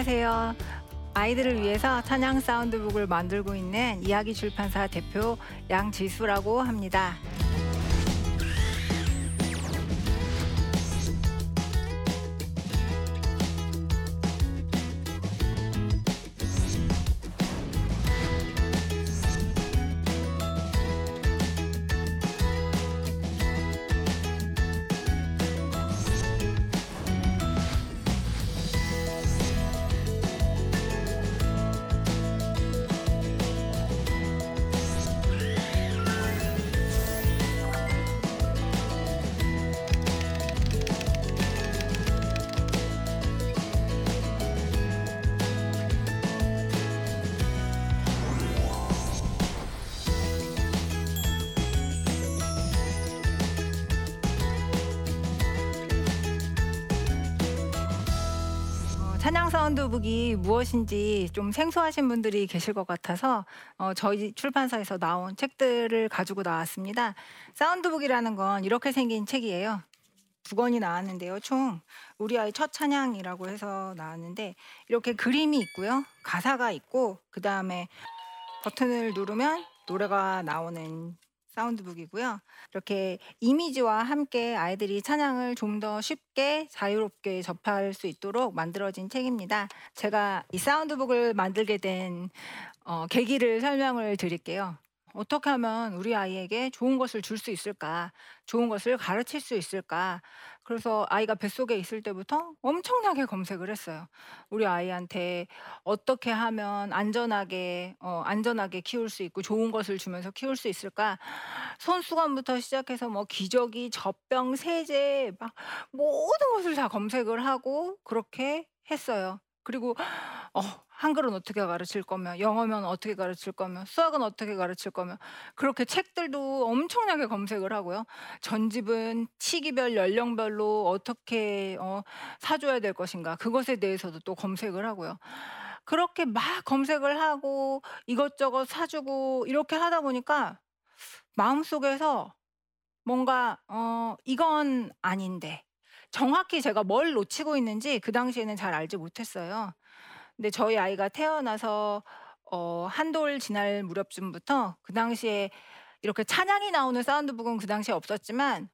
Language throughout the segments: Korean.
안녕하세요. 아이들을 위해서 찬양 사운드북을 만들고 있는 이야기 출판사 대표 양지수라고 합니다. 사운드북이 무엇인지 좀 생소하신 분들이 계실 것 같아서 어, 저희 출판사에서 나온 책들을 가지고 나왔습니다. 사운드북이라는 건 이렇게 생긴 책이에요. 두 권이 나왔는데요. 총 우리 아이 첫 찬양이라고 해서 나왔는데 이렇게 그림이 있고요. 가사가 있고 그 다음에 버튼을 누르면 노래가 나오는 사운드북이고요. 이렇게 이미지와 함께 아이들이 찬양을 좀 더 쉽게 자유롭게 접할 수 있도록 만들어진 책입니다. 제가 이 사운드북을 만들게 된 어, 계기를 설명을 드릴게요. 어떻게 하면 우리 아이에게 좋은 것을 줄 수 있을까? 좋은 것을 가르칠 수 있을까? 그래서 아이가 뱃속에 있을 때부터 엄청나게 검색을 했어요. 우리 아이한테 어떻게 하면 안전하게 어, 안전하게 키울 수 있고 좋은 것을 주면서 키울 수 있을까? 손수건부터 시작해서 뭐 기저귀, 젖병, 세제 막 모든 것을 다 검색을 하고 그렇게 했어요. 그리고 어, 한글은 어떻게 가르칠 거며 영어면 어떻게 가르칠 거며 수학은 어떻게 가르칠 거며 그렇게 책들도 엄청나게 검색을 하고요. 전집은 시기별 연령별로 어떻게 어, 사줘야 될 것인가 그것에 대해서도 또 검색을 하고요. 그렇게 막 검색을 하고 이것저것 사주고 이렇게 하다 보니까 마음속에서 뭔가 어, 이건 아닌데 정확히 제가 뭘 놓치고 있는지 그 당시에는 잘 알지 못했어요. 근데 저희 아이가 태어나서 어, 한 돌 지날 무렵쯤부터 그 당시에 이렇게 찬양이 나오는 사운드북은 그 당시에 없었지만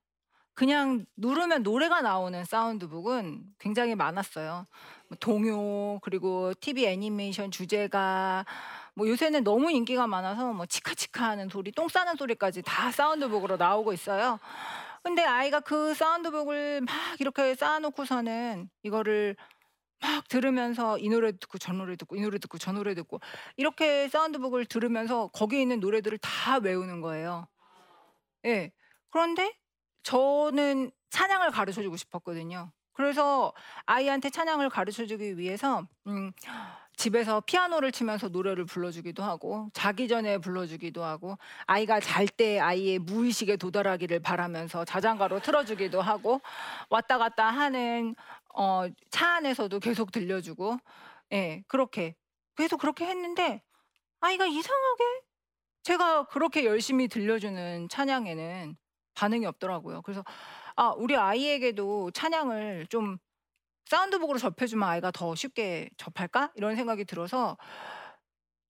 그냥 누르면 노래가 나오는 사운드북은 굉장히 많았어요. 뭐 동요 그리고 TV 애니메이션 주제가 뭐 요새는 너무 인기가 많아서 뭐 치카치카 하는 소리, 똥 싸는 소리까지 다 사운드북으로 나오고 있어요. 근데 아이가 그 사운드북을 막 이렇게 쌓아놓고서는 이거를 막 들으면서 이 노래 듣고 저 노래 듣고 이 노래 듣고 저 노래 듣고 이렇게 사운드북을 들으면서 거기에 있는 노래들을 다 외우는 거예요. 예. 그런데 저는 찬양을 가르쳐 주고 싶었거든요. 그래서 아이한테 찬양을 가르쳐 주기 위해서 음, 집에서 피아노를 치면서 노래를 불러주기도 하고 자기 전에 불러주기도 하고 아이가 잘 때 아이의 무의식에 도달하기를 바라면서 자장가로 틀어주기도 하고 왔다 갔다 하는 어, 차 안에서도 계속 들려주고 예 그렇게 계속 그렇게 했는데 아이가 이상하게 제가 그렇게 열심히 들려주는 찬양에는 반응이 없더라고요. 그래서 아 우리 아이에게도 찬양을 좀 사운드북으로 접해주면 아이가 더 쉽게 접할까? 이런 생각이 들어서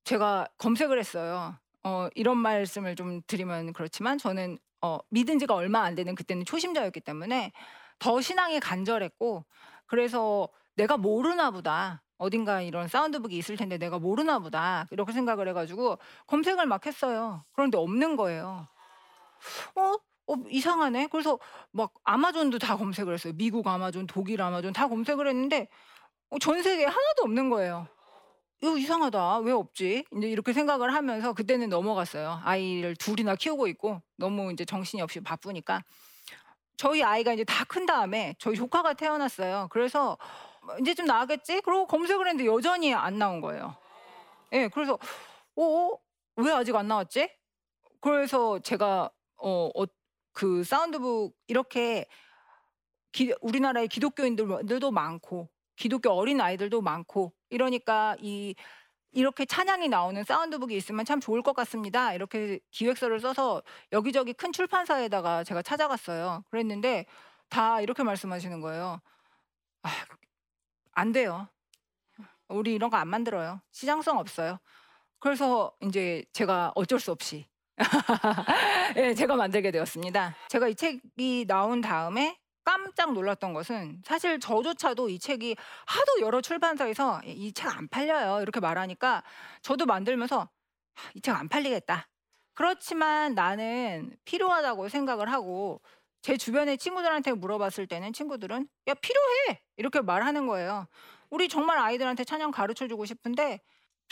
제가 검색을 했어요. 어, 이런 말씀을 좀 드리면 그렇지만 저는 어, 믿은 지가 얼마 안 되는 그때는 초심자였기 때문에 더 신앙이 간절했고 그래서 내가 모르나 보다. 어딘가 이런 사운드북이 있을 텐데 내가 모르나 보다. 이렇게 생각을 해가지고 검색을 막 했어요. 그런데 없는 거예요. 어? 어, 이상하네. 그래서 막 아마존도 다 검색을 했어요. 미국 아마존, 독일 아마존 다 검색을 했는데 어, 전 세계에 하나도 없는 거예요. 이거 이상하다. 왜 없지? 이제 이렇게 생각을 하면서 그때는 넘어갔어요. 아이를 둘이나 키우고 있고 너무 이제 정신이 없이 바쁘니까 저희 아이가 이제 다 큰 다음에 저희 조카가 태어났어요. 그래서 이제 좀 나겠지? 그러고 검색을 했는데 여전히 안 나온 거예요. 예, 네, 그래서 어, 왜 아직 안 나왔지? 그래서 제가 어, 어, 그 사운드북 이렇게 기, 우리나라의 기독교인들도 많고 기독교 어린 아이들도 많고 이러니까 이 이렇게 찬양이 나오는 사운드북이 있으면 참 좋을 것 같습니다. 이렇게 기획서를 써서 여기저기 큰 출판사에다가 제가 찾아갔어요. 그랬는데 다 이렇게 말씀하시는 거예요. 아, 안 돼요. 우리 이런 거 안 만들어요. 시장성 없어요. 그래서 인제 제가 어쩔 수 없이 예 제가 만들게 되었습니다. 제가 이 책이 나온 다음에 깜짝 놀랐던 것은 사실 저조차도 이 책이 하도 여러 출판사에서 "이 책 안 팔려요." 이렇게 말하니까 저도 만들면서 '이 책 안 팔리겠다.' 그렇지만 나는 필요하다고 생각을 하고 제 주변의 친구들한테 물어봤을 때는 친구들은 "야 필요해." 이렇게 말하는 거예요. 우리 정말 아이들한테 찬양 가르쳐 주고 싶은데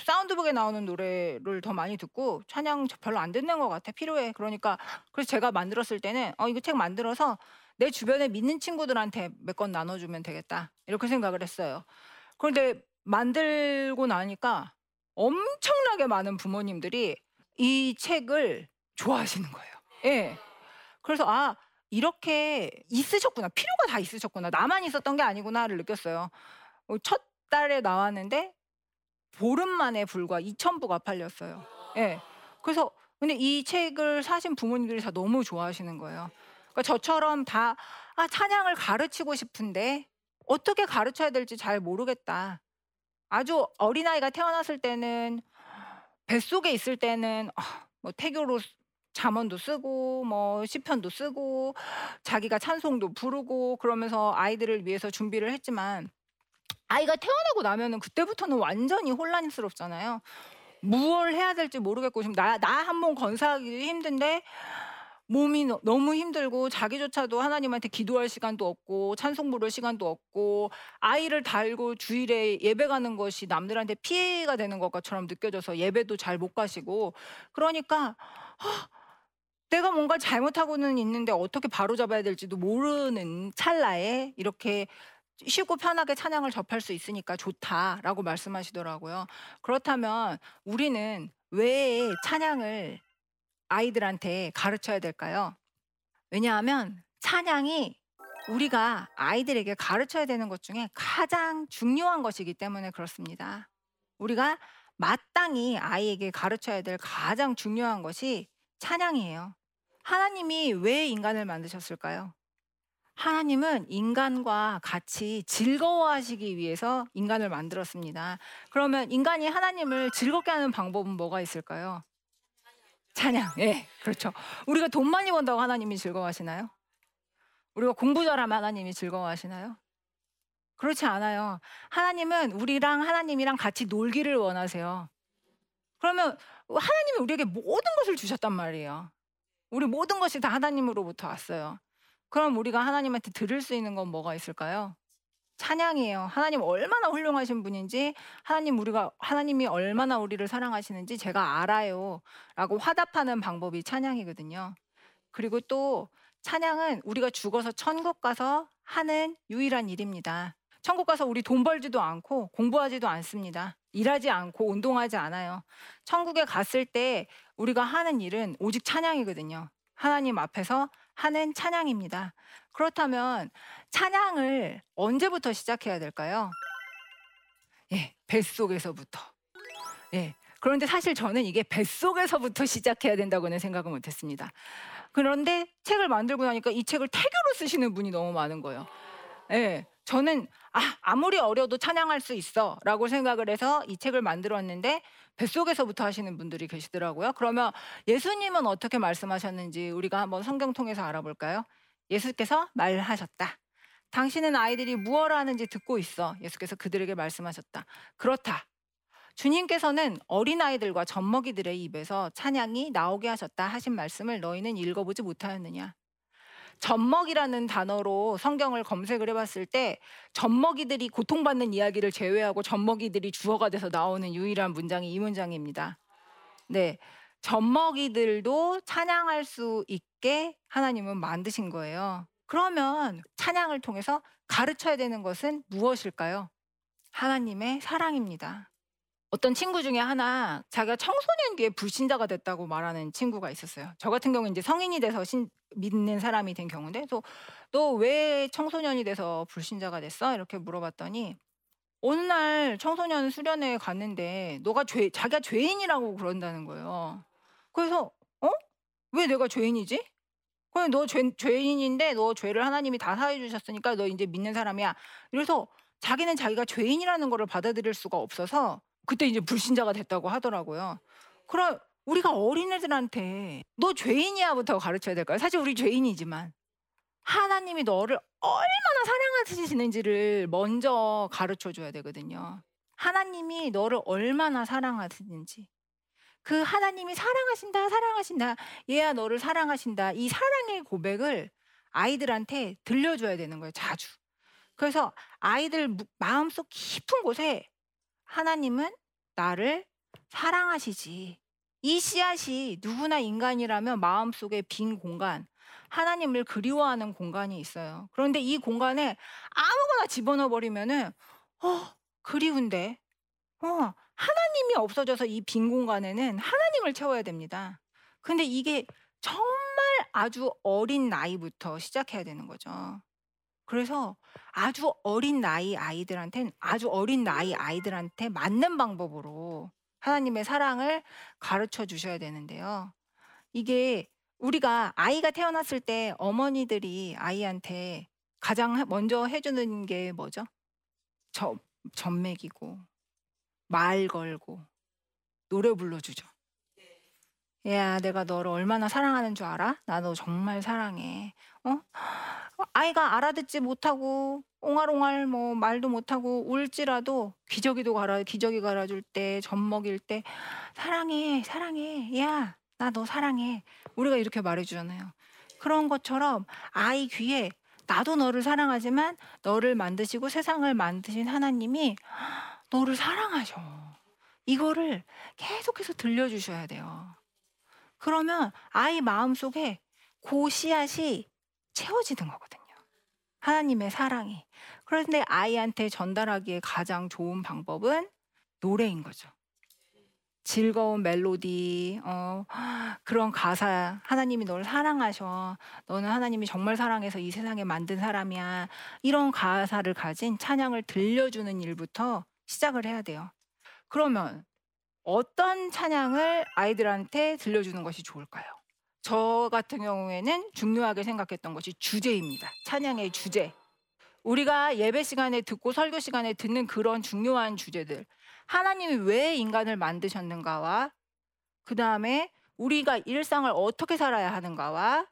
사운드북에 나오는 노래를 더 많이 듣고 찬양 별로 안 듣는 것 같아. 필요해. 그러니까 그래서 제가 만들었을 때는 '어 이거 책 만들어서 내 주변에 믿는 친구들한테 몇 권 나눠 주면 되겠다.' 이렇게 생각을 했어요. 그런데 만들고 나니까 엄청나게 많은 부모님들이 이 책을 좋아하시는 거예요. 예. 그래서 '아 이렇게 있으셨구나. 필요가 다 있으셨구나. 나만 있었던 게 아니구나.'를 느꼈어요. 어첫 달에 나왔는데 보름 만에 불과 2,000 부가 팔렸어요. 예. 그래서 근데 이 책을 사신 부모님들이 다 너무 좋아하시는 거예요. 그러니까 저처럼 다 '아 찬양을 가르치고 싶은데 어떻게 가르쳐야 될지 잘 모르겠다.' 아주 어린아이가 태어났을 때는 뱃속에 있을 때는 아 뭐 태교로 쓰 잠언도 쓰고 뭐 시편도 쓰고 자기가 찬송도 부르고 그러면서 아이들을 위해서 준비를 했지만 아이가 태어나고 나면은 그때부터는 완전히 혼란스럽잖아요. 무엇을 해야 될지 모르겠고 지금 나 나 한 몸 건사하기도 힘든데 몸이 너 너무 힘들고 자기조차도 하나님한테 기도할 시간도 없고 찬송 부를 시간도 없고 아이를 달고 주일에 예배 가는 것이 남들한테 피해가 되는 것처럼 느껴져서 예배도 잘 못 가시고 그러니까 아 내가 뭔가 잘못하고는 있는데 어떻게 바로잡아야 될지도 모르는 찰나에 이렇게 " 쉽고 편하게 찬양을 접할 수 있으니까 좋다."라고 말씀하시더라고요. 그렇다면 우리는 왜 찬양을 아이들한테 가르쳐야 될까요? 왜냐하면 찬양이 우리가 아이들에게 가르쳐야 되는 것 중에 가장 중요한 것이기 때문에 그렇습니다. 우리가 마땅히 아이에게 가르쳐야 될 가장 중요한 것이 찬양이에요. 하나님이 왜 인간을 만드셨을까요? 하나님은 인간과 같이 즐거워하시기 위해서 인간을 만들었습니다. 그러면 인간이 하나님을 즐겁게 하는 방법은 뭐가 있을까요? 찬양. 예. 그렇죠. 우리가 돈 많이 번다고 하나님이 즐거워하시나요? 우리가 공부 잘하면 하나님이 즐거워하시나요? 그렇지 않아요. 하나님은 우리랑 하나님이랑 같이 놀기를 원하세요. 그러면 하나님이 우리에게 모든 것을 주셨단 말이에요. 우리 모든 것이 다 하나님으로부터 왔어요. 그럼 우리가 하나님한테 드릴 수 있는 건 뭐가 있을까요? 찬양이에요. 하나님 얼마나 훌륭하신 분인지 하나님 우리가 하나님이 얼마나 우리를 사랑하시는지 제가 알아요라고 화답하는 방법이 찬양이거든요. 그리고 또 찬양은 우리가 죽어서 천국 가서 하는 유일한 일입니다. 천국 가서 우리 돈 벌지도 않고 공부하지도 않습니다. 일하지 않고 운동하지 않아요. 천국에 갔을 때 우리가 하는 일은 오직 찬양이거든요. 하나님 앞에서 하는 찬양입니다. 그렇다면 찬양을 언제부터 시작해야 될까요? 예, 뱃속에서부터. 예. 그런데 사실 저는 이게 뱃속에서부터 시작해야 된다고는 생각을 못 했습니다. 그런데 책을 만들고 나니까 이 책을 태교로 쓰시는 분이 너무 많은 거예요. 예. 저는 아, 아무리 어려도 찬양할 수 있어 라고 생각을 해서 이 책을 만들었는데 뱃속에서부터 하시는 분들이 계시더라고요. 그러면 예수님은 어떻게 말씀하셨는지 우리가 한번 성경 통해서 알아볼까요? 예수께서 말하셨다. 당신은 아이들이 무엇을 하는지 듣고 있어. 예수께서 그들에게 말씀하셨다. 그렇다. 주님께서는 어린아이들과 젖먹이들의 입에서 찬양이 나오게 하셨다 하신 말씀을 너희는 읽어보지 못하였느냐. 젖먹이라는 단어로 성경을 검색을 해봤을 때 젖먹이들이 고통받는 이야기를 제외하고 젖먹이들이 주어가 돼서 나오는 유일한 문장이 이 문장입니다. 네. 젖먹이들도 찬양할 수 있게 하나님은 만드신 거예요. 그러면 찬양을 통해서 가르쳐야 되는 것은 무엇일까요? 하나님의 사랑입니다. 어떤 친구 중에 하나 자기가 청소년기에 불신자가 됐다고 말하는 친구가 있었어요. 저 같은 경우는 이제 성인이 돼서 신, 믿는 사람이 된 경우인데, 너왜 청소년이 돼서 불신자가 됐어? 이렇게 물어봤더니 어느 날 청소년 수련회에 갔는데 너가 죄, 자기가 죄인이라고 그런다는 거예요. 그래서 어? 왜 내가 죄인이지? 그럼 너 죄, 죄인인데 너 죄를 하나님이 다 사해 주셨으니까 너 이제 믿는 사람이야. 그래서 자기는 자기가 죄인이라는 거를 받아들일 수가 없어서 그때 이제 불신자가 됐다고 하더라고요. 그럼 우리가 어린애들한테 너 죄인이야부터 가르쳐야 될까요? 사실 우리 죄인이지만 하나님이 너를 얼마나 사랑하시는지를 먼저 가르쳐 줘야 되거든요. 하나님이 너를 얼마나 사랑하시는지. 그 하나님이 사랑하신다, 사랑하신다, 얘야 너를 사랑하신다. 이 사랑의 고백을 아이들한테 들려줘야 되는 거예요, 자주. 그래서 아이들 마음속 깊은 곳에 하나님은 나를 사랑하시지. 이 씨앗이 누구나 인간이라면 마음속에 빈 공간, 하나님을 그리워하는 공간이 있어요. 그런데 이 공간에 아무거나 집어넣어 버리면은 어, 그리운데. 어, 하나님이 없어져서 이 빈 공간에는 하나님을 채워야 됩니다. 근데 이게 정말 아주 어린 나이부터 시작해야 되는 거죠. 그래서 아주 어린 나이 아이들한테는 아주 어린 나이 아이들한테 맞는 방법으로 하나님의 사랑을 가르쳐 주셔야 되는데요. 이게 우리가 아이가 태어났을 때 어머니들이 아이한테 가장 먼저 해주는 게 뭐죠? 젖, 젖 먹이고 말 걸고 노래 불러주죠. 야, 내가 너를 얼마나 사랑하는 줄 알아? 나 너 정말 사랑해. 어? 아이가 알아듣지 못하고 옹알옹알 뭐 말도 못하고 울지라도 기저귀도 갈아 기저귀 갈아줄 때 젖 먹일 때 사랑해 사랑해 야 나 너 사랑해 우리가 이렇게 말해주잖아요 그런 것처럼 아이 귀에 나도 너를 사랑하지만 너를 만드시고 세상을 만드신 하나님이 너를 사랑하셔 이거를 계속해서 들려주셔야 돼요 그러면 아이 마음속에 고 씨앗이 채워지는 거거든요. 하나님의 사랑이. 그런데 아이한테 전달하기에 가장 좋은 방법은 노래인 거죠. 즐거운 멜로디, 어, 그런 가사, 하나님이 너를 사랑하셔. 너는 하나님이 정말 사랑해서 이 세상에 만든 사람이야. 이런 가사를 가진 찬양을 들려주는 일부터 시작을 해야 돼요. 그러면 어떤 찬양을 아이들한테 들려주는 것이 좋을까요? 저 같은 경우에는 중요하게 생각했던 것이 주제입니다. 찬양의 주제. 우리가 예배 시간에 듣고 설교 시간에 듣는 그런 중요한 주제들. 하나님이 왜 인간을 만드셨는가와 그 다음에 우리가 일상을 어떻게 살아야 하는가와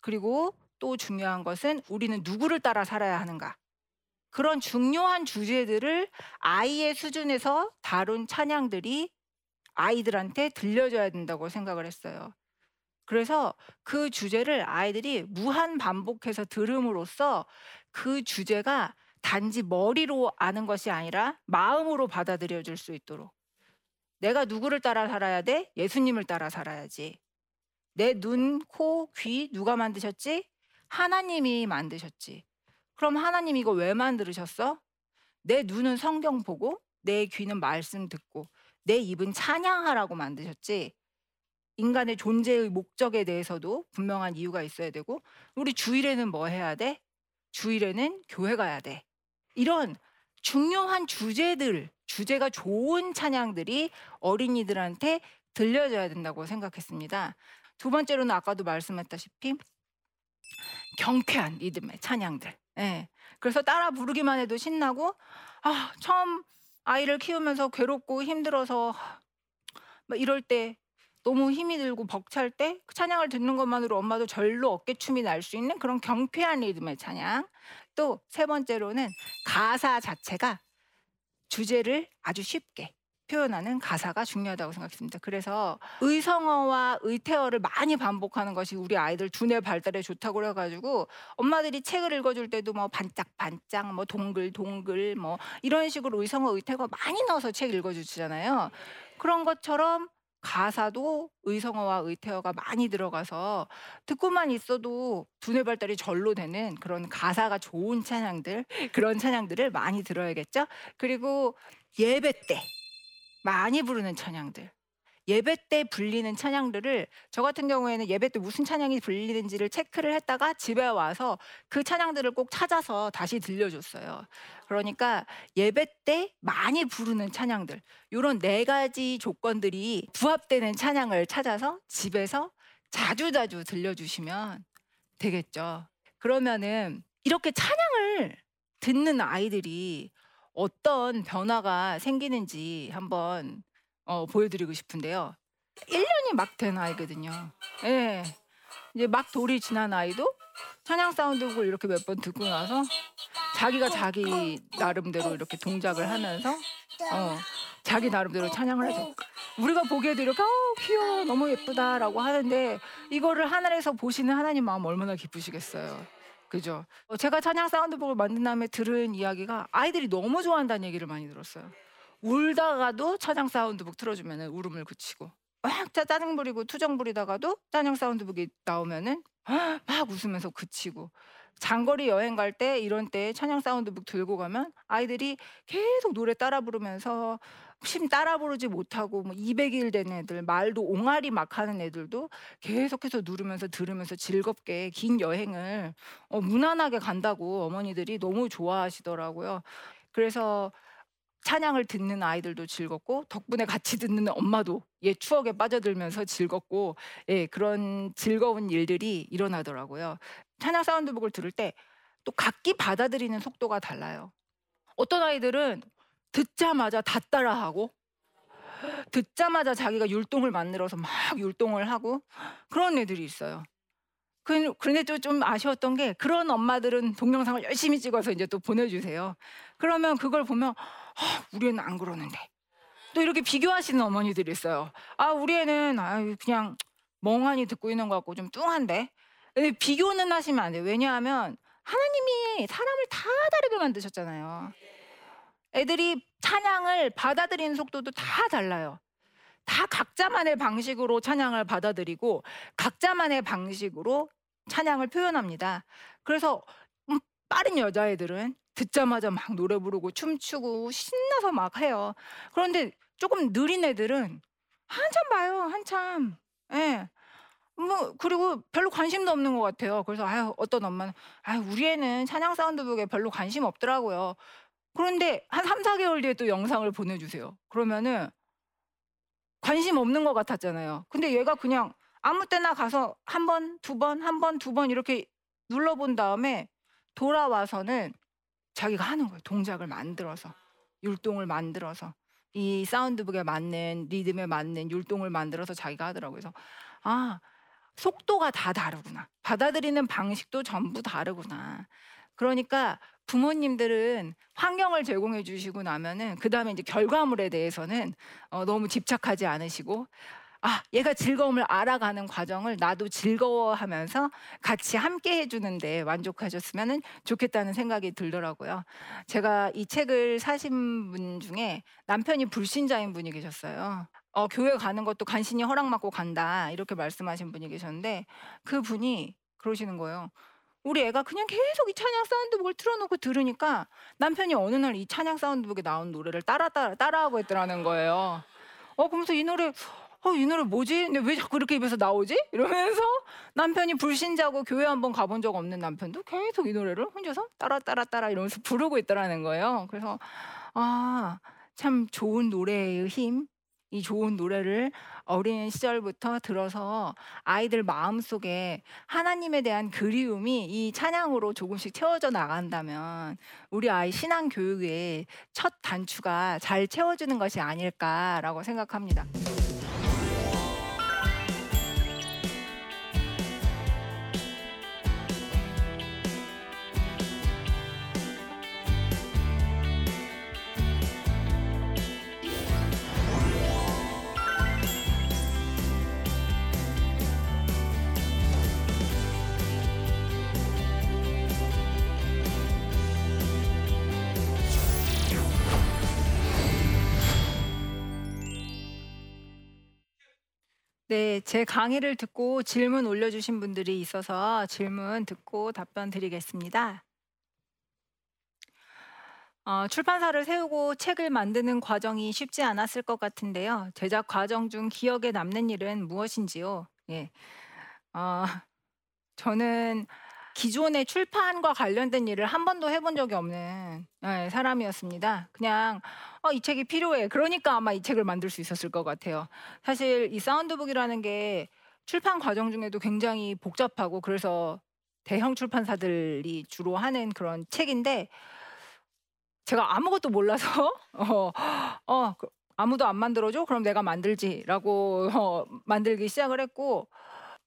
그리고 또 중요한 것은 우리는 누구를 따라 살아야 하는가. 그런 중요한 주제들을 아이의 수준에서 다룬 찬양들이 아이들한테 들려줘야 된다고 생각을 했어요. 그래서 그 주제를 아이들이 무한 반복해서 들음으로써 그 주제가 단지 머리로 아는 것이 아니라 마음으로 받아들여 줄수 있도록 내가 누구를 따라 살아야 돼? 예수님을 따라 살아야지. 내 눈, 코, 귀 누가 만드셨지? 하나님이 만드셨지. 그럼 하나님 이거 왜 만들으셨어? 내 눈은 성경 보고 내 귀는 말씀 듣고 내 입은 찬양하라고 만드셨지. 인간의 존재의 목적에 대해서도 분명한 이유가 있어야 되고 우리 주일에는 뭐 해야 돼? 주일에는 교회 가야 돼. 이런 중요한 주제들, 주제가 좋은 찬양들이 어린이들한테 들려줘야 된다고 생각했습니다. 두 번째로는 아까도 말씀했다시피 경쾌한 리듬의 찬양들. 예. 그래서 따라 부르기만 해도 신나고 아, 처음 아이를 키우면서 괴롭고 힘들어서 막 이럴 때 너무 힘이 들고 벅찰 때그 찬양을 듣는 것만으로 엄마도 절로 어깨춤이 날 수 있는 그런 경쾌한 리듬의 찬양. 또 세 번째로는 가사 자체가 주제를 아주 쉽게 표현하는 가사가 중요하다고 생각했습니다. 그래서 의성어와 의태어를 많이 반복하는 것이 우리 아이들 두뇌 발달에 좋다고 그래가지고 엄마들이 책을 읽어줄 때도 뭐 반짝반짝, 뭐 동글동글, 뭐 이런 식으로 의성어, 의태어 많이 넣어서 책 읽어주잖아요. 그런 것처럼 가사도 의성어와 의태어가 많이 들어가서 듣고만 있어도 두뇌 발달이 절로 되는 그런 가사가 좋은 찬양들 그런 찬양들을 많이 들어야겠죠. 그리고 예배 때 많이 부르는 찬양들. 예배 때 불리는 찬양들을 저 같은 경우에는 예배 때 무슨 찬양이 불리는지를 체크를 했다가 집에 와서 그 찬양들을 꼭 찾아서 다시 들려줬어요. 그러니까 예배 때 많이 부르는 찬양들, 이런 네 가지 조건들이 부합되는 찬양을 찾아서 집에서 자주자주 들려주시면 되겠죠. 그러면은 이렇게 찬양을 듣는 아이들이 어떤 변화가 생기는지 한번 어, 보여드리고 싶은데요. 1년이 막 된 아이거든요. 예. 이제 막 돌이 지난 아이도 찬양 사운드곡을 이렇게 몇 번 듣고 나서 자기가 자기 나름대로 이렇게 동작을 하면서 어, 자기 나름대로 찬양을 하죠. 우리가 보기에도 이렇게 어, 귀여워 너무 예쁘다라고 하는데 이거를 하늘에서 보시는 하나님 마음 얼마나 기쁘시겠어요. 그죠? 어, 제가 찬양 사운드북을 만든 다음에 들은 이야기가 아이들이 너무 좋아한다는 얘기를 많이 들었어요. 울다가도 찬양 사운드북 틀어주면 울음을 그치고 막 짜- 짜증 부리고 투정 부리다가도 찬양 사운드북이 나오면은 막 웃으면서 그치고 장거리 여행 갈 때 이런 때 찬양 사운드북 들고 가면 아이들이 계속 노래 따라 부르면서 심 따라 부르지 못하고 뭐 200일 된 애들 말도 옹알이 막 하는 애들도 계속해서 누르면서 들으면서 즐겁게 긴 여행을 어, 무난하게 간다고 어머니들이 너무 좋아하시더라고요. 그래서 찬양을 듣는 아이들도 즐겁고 덕분에 같이 듣는 엄마도 예 추억에 빠져들면서 즐겁고 예 그런 즐거운 일들이 일어나더라고요. 찬양 사운드북을 들을 때 또 각기 받아들이는 속도가 달라요. 어떤 아이들은 듣자마자 다 따라하고 듣자마자 자기가 율동을 만들어서 막 율동을 하고 그런 애들이 있어요. 그- 그런데 또 좀 아쉬웠던 게 그런 엄마들은 동영상을 열심히 찍어서 이제 또 보내주세요. 그러면 그걸 보면 아, 우리 애는 안 그러는데 또 이렇게 비교하시는 어머니들이 있어요. 아 우리 애는 아유, 그냥 멍하니 듣고 있는 것 같고 좀 뚱한데 근데 비교는 하시면 안 돼요. 왜냐하면 하나님이 사람을 다 다르게 만드셨잖아요. 애들이 찬양을 받아들이는 속도도 다 달라요. 다 각자만의 방식으로 찬양을 받아들이고 각자만의 방식으로 찬양을 표현합니다. 그래서 음, 빠른 여자애들은 듣자마자 막 노래 부르고 춤추고 신나서 막 해요. 그런데 조금 느린 애들은 한참 봐요, 한참. 예. 뭐 그리고 별로 관심도 없는 것 같아요. 그래서 아유 어떤 엄마는 아유 우리 애는 찬양 사운드북에 별로 관심 없더라고요. 그런데 한 3, 4개월 뒤에 또 영상을 보내주세요. 그러면은 관심 없는 것 같았잖아요. 근데 얘가 그냥 아무 때나 가서 한 번, 두 번, 한 번, 두 번 이렇게 눌러본 다음에 돌아와서는 자기가 하는 거예요. 동작을 만들어서 율동을 만들어서 이 사운드북에 맞는 리듬에 맞는 율동을 만들어서 자기가 하더라고요. 그래서 아 속도가 다 다르구나. 받아들이는 방식도 전부 다르구나. 그러니까 부모님들은 환경을 제공해 주시고 나면은 그 다음에 이제 결과물에 대해서는 어, 너무 집착하지 않으시고 아 얘가 즐거움을 알아가는 과정을 나도 즐거워하면서 같이 함께 해주는데 만족하셨으면 좋겠다는 생각이 들더라고요. 제가 이 책을 사신 분 중에 남편이 불신자인 분이 계셨어요. 어, 교회 가는 것도 간신히 허락받고 간다 이렇게 말씀하신 분이 계셨는데 그 분이 그러시는 거예요. 우리 애가 그냥 계속 이 찬양 사운드북을 틀어놓고 들으니까 남편이 어느 날 이 찬양 사운드북에 나온 노래를 따라 따라 따라하고 있더라는 거예요. 어 그러면서 이 노래 어 이 노래 뭐지? 근데 왜 자꾸 이렇게 입에서 나오지? 이러면서 남편이 불신자고 교회 한 번 가본 적 없는 남편도 계속 이 노래를 혼자서 따라 따라 따라 이러면서 부르고 있더라는 거예요. 그래서 아 참 좋은 노래의 힘, 이 좋은 노래를 어린 시절부터 들어서 아이들 마음속에 하나님에 대한 그리움이 이 찬양으로 조금씩 채워져 나간다면 우리 아이 신앙 교육의 첫 단추가 잘 채워지는 것이 아닐까라고 생각합니다. 네, 제 강의를 듣고 질문 올려주신 분들이 있어서 질문 듣고 답변 드리겠습니다. 어, 출판사를 세우고 책을 만드는 과정이 쉽지 않았을 것 같은데요. 제작 과정 중 기억에 남는 일은 무엇인지요? 예. 어, 저는 기존의 출판과 관련된 일을 한 번도 해본 적이 없는 예, 사람이었습니다. 그냥 어, 이 책이 필요해. 그러니까 아마 이 책을 만들 수 있었을 것 같아요. 사실 이 사운드북이라는 게 출판 과정 중에도 굉장히 복잡하고 그래서 대형 출판사들이 주로 하는 그런 책인데 제가 아무것도 몰라서 어, 어그 아무도 안 만들어줘? 그럼 내가 만들지라고 어, 만들기 시작을 했고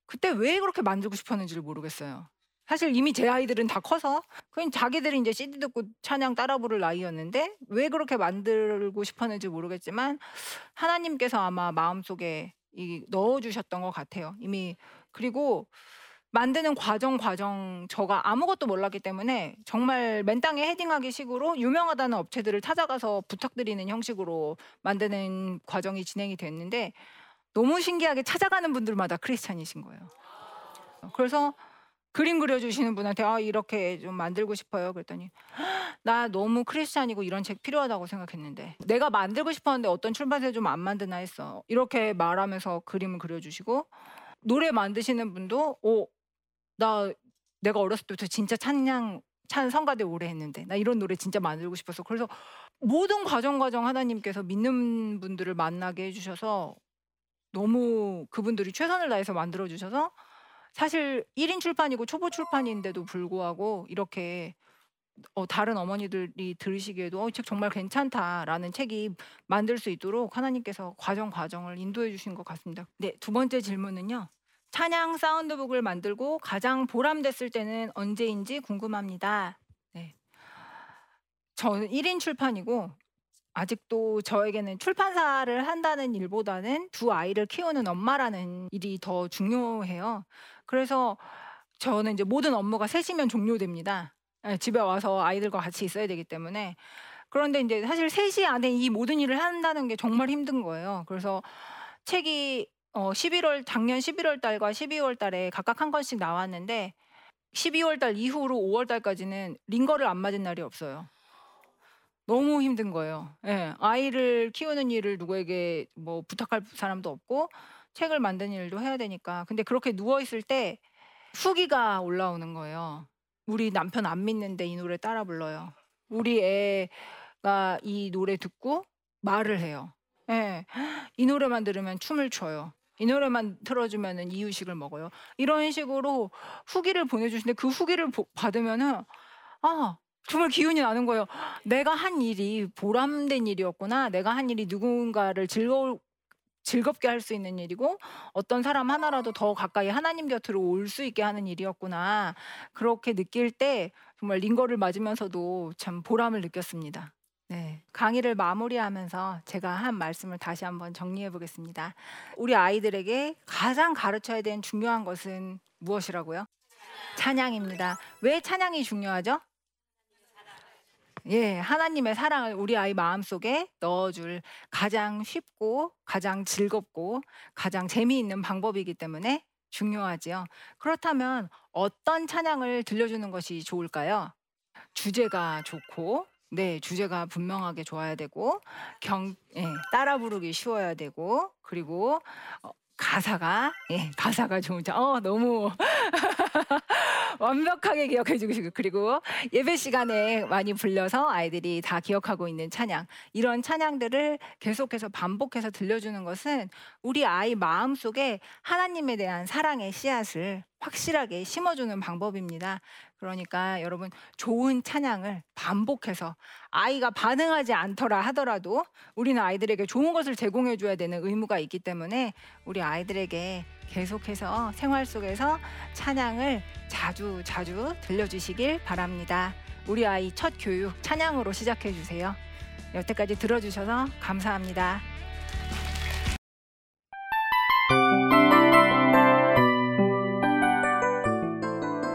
그때 왜 그렇게 만들고 싶었는지를 모르겠어요. 사실 이미 제 아이들은 다 커서 그냥 자기들이 이제 CD 듣고 찬양 따라 부를 나이였는데 왜 그렇게 만들고 싶었는지 모르겠지만 하나님께서 아마 마음속에 이 넣어 주셨던 것 같아요. 이미 그리고 만드는 과정 과정 저가 아무것도 몰랐기 때문에 정말 맨 땅에 헤딩하기 식으로 유명하다는 업체들을 찾아가서 부탁드리는 형식으로 만드는 과정이 진행이 됐는데 너무 신기하게 찾아가는 분들마다 크리스찬이신 거예요. 그래서 그림 그려주시는 분한테 아 이렇게 좀 만들고 싶어요. 그랬더니 나 너무 크리스찬이고 이런 책 필요하다고 생각했는데 내가 만들고 싶었는데 어떤 출판사에 좀 안 만드나 했어. 이렇게 말하면서 그림을 그려주시고 노래 만드시는 분도 오나 내가 어렸을 때부터 진짜 찬양 찬 성가대 오래 했는데 나 이런 노래 진짜 만들고 싶어서 그래서 모든 과정 과정 하나님께서 믿는 분들을 만나게 해주셔서 너무 그분들이 최선을 다해서 만들어 주셔서 사실 1인 출판이고 초보 출판인데도 불구하고 이렇게 어 다른 어머니들이 들으시기에도 '어 이 책 정말 괜찮다.'라는 책이 만들 수 있도록 하나님께서 과정, 과정을 인도해 주신 것 같습니다. 네. 두 번째 질문은요. 찬양 사운드북을 만들고 가장 보람됐을 때는 언제인지 궁금합니다. 네. 저는 1인 출판이고 아직도 저에게는 출판사를 한다는 일보다는 두 아이를 키우는 엄마라는 일이 더 중요해요. 그래서 저는 이제 모든 업무가 3시면 종료됩니다. 예, 집에 와서 아이들과 같이 있어야 되기 때문에. 그런데 인제 사실 3시 안에 이 모든 일을 한다는 게 정말 힘든 거예요. 그래서 책이 어 11월 작년 11월 달과 12월 달에 각각 한 권씩 나왔는데 12월 달 이후로 5월 달까지는 링거를 안 맞은 날이 없어요. 너무 힘든 거예요. 예. 아이를 키우는 일을 누구에게 뭐 부탁할 사람도 없고 책을 만드는 일도 해야 되니까. 근데 그렇게 누워 있을 때 후기가 올라오는 거예요. "우리 남편 안 믿는데 이 노래 따라 불러요." 우리 애가 이 노래 듣고 말을 해요. 예. "이 노래만 들으면 춤을 춰요. 이 노래만 틀어 주면은 이유식을 먹어요." 이런 식으로 후기를 보내 주시는데 그 후기를 보 받으면은 아 정말 기운이 나는 거예요. '내가 한 일이 보람된 일이었구나. 내가 한 일이 누군가를 즐거울 즐겁게 할 수 있는 일이고 어떤 사람 하나라도 더 가까이 하나님 곁으로 올 수 있게 하는 일이었구나.' 그렇게 느낄 때 정말 링거를 맞으면서도 참 보람을 느꼈습니다. 네. 강의를 마무리하면서 제가 한 말씀을 다시 한번 정리해 보겠습니다. 우리 아이들에게 가장 가르쳐야 되는 중요한 것은 무엇이라고요? 찬양입니다. 왜 찬양이 중요하죠? 예. 하나님의 사랑을 우리 아이 마음속에 넣어 줄 가장 쉽고 가장 즐겁고 가장 재미있는 방법이기 때문에 중요하지요. 그렇다면 어떤 찬양을 들려주는 것이 좋을까요? 주제가 좋고 네 주제가 분명하게 좋아야 되고 경 예 따라 부르기 쉬워야 되고 그리고 어 가사가 예 가사가 좋은 자어 너무 완벽하게 기억해 주시고 그리고 예배 시간에 많이 불려서 아이들이 다 기억하고 있는 찬양. 이런 찬양들을 계속해서 반복해서 들려주는 것은 우리 아이 마음 속에 하나님에 대한 사랑의 씨앗을 확실하게 심어주는 방법입니다. 그러니까 여러분 좋은 찬양을 반복해서 아이가 반응하지 않더라 하더라도 우리는 아이들에게 좋은 것을 제공해 줘야 되는 의무가 있기 때문에 우리 아이들에게 계속해서 생활 속에서 찬양을 자주 자주 들려주시길 바랍니다. 우리 아이 첫 교육 찬양으로 시작해 주세요. 여태까지 들어주셔서 감사합니다.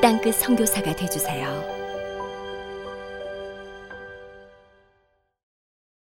땅끝 성교사가 되주세요.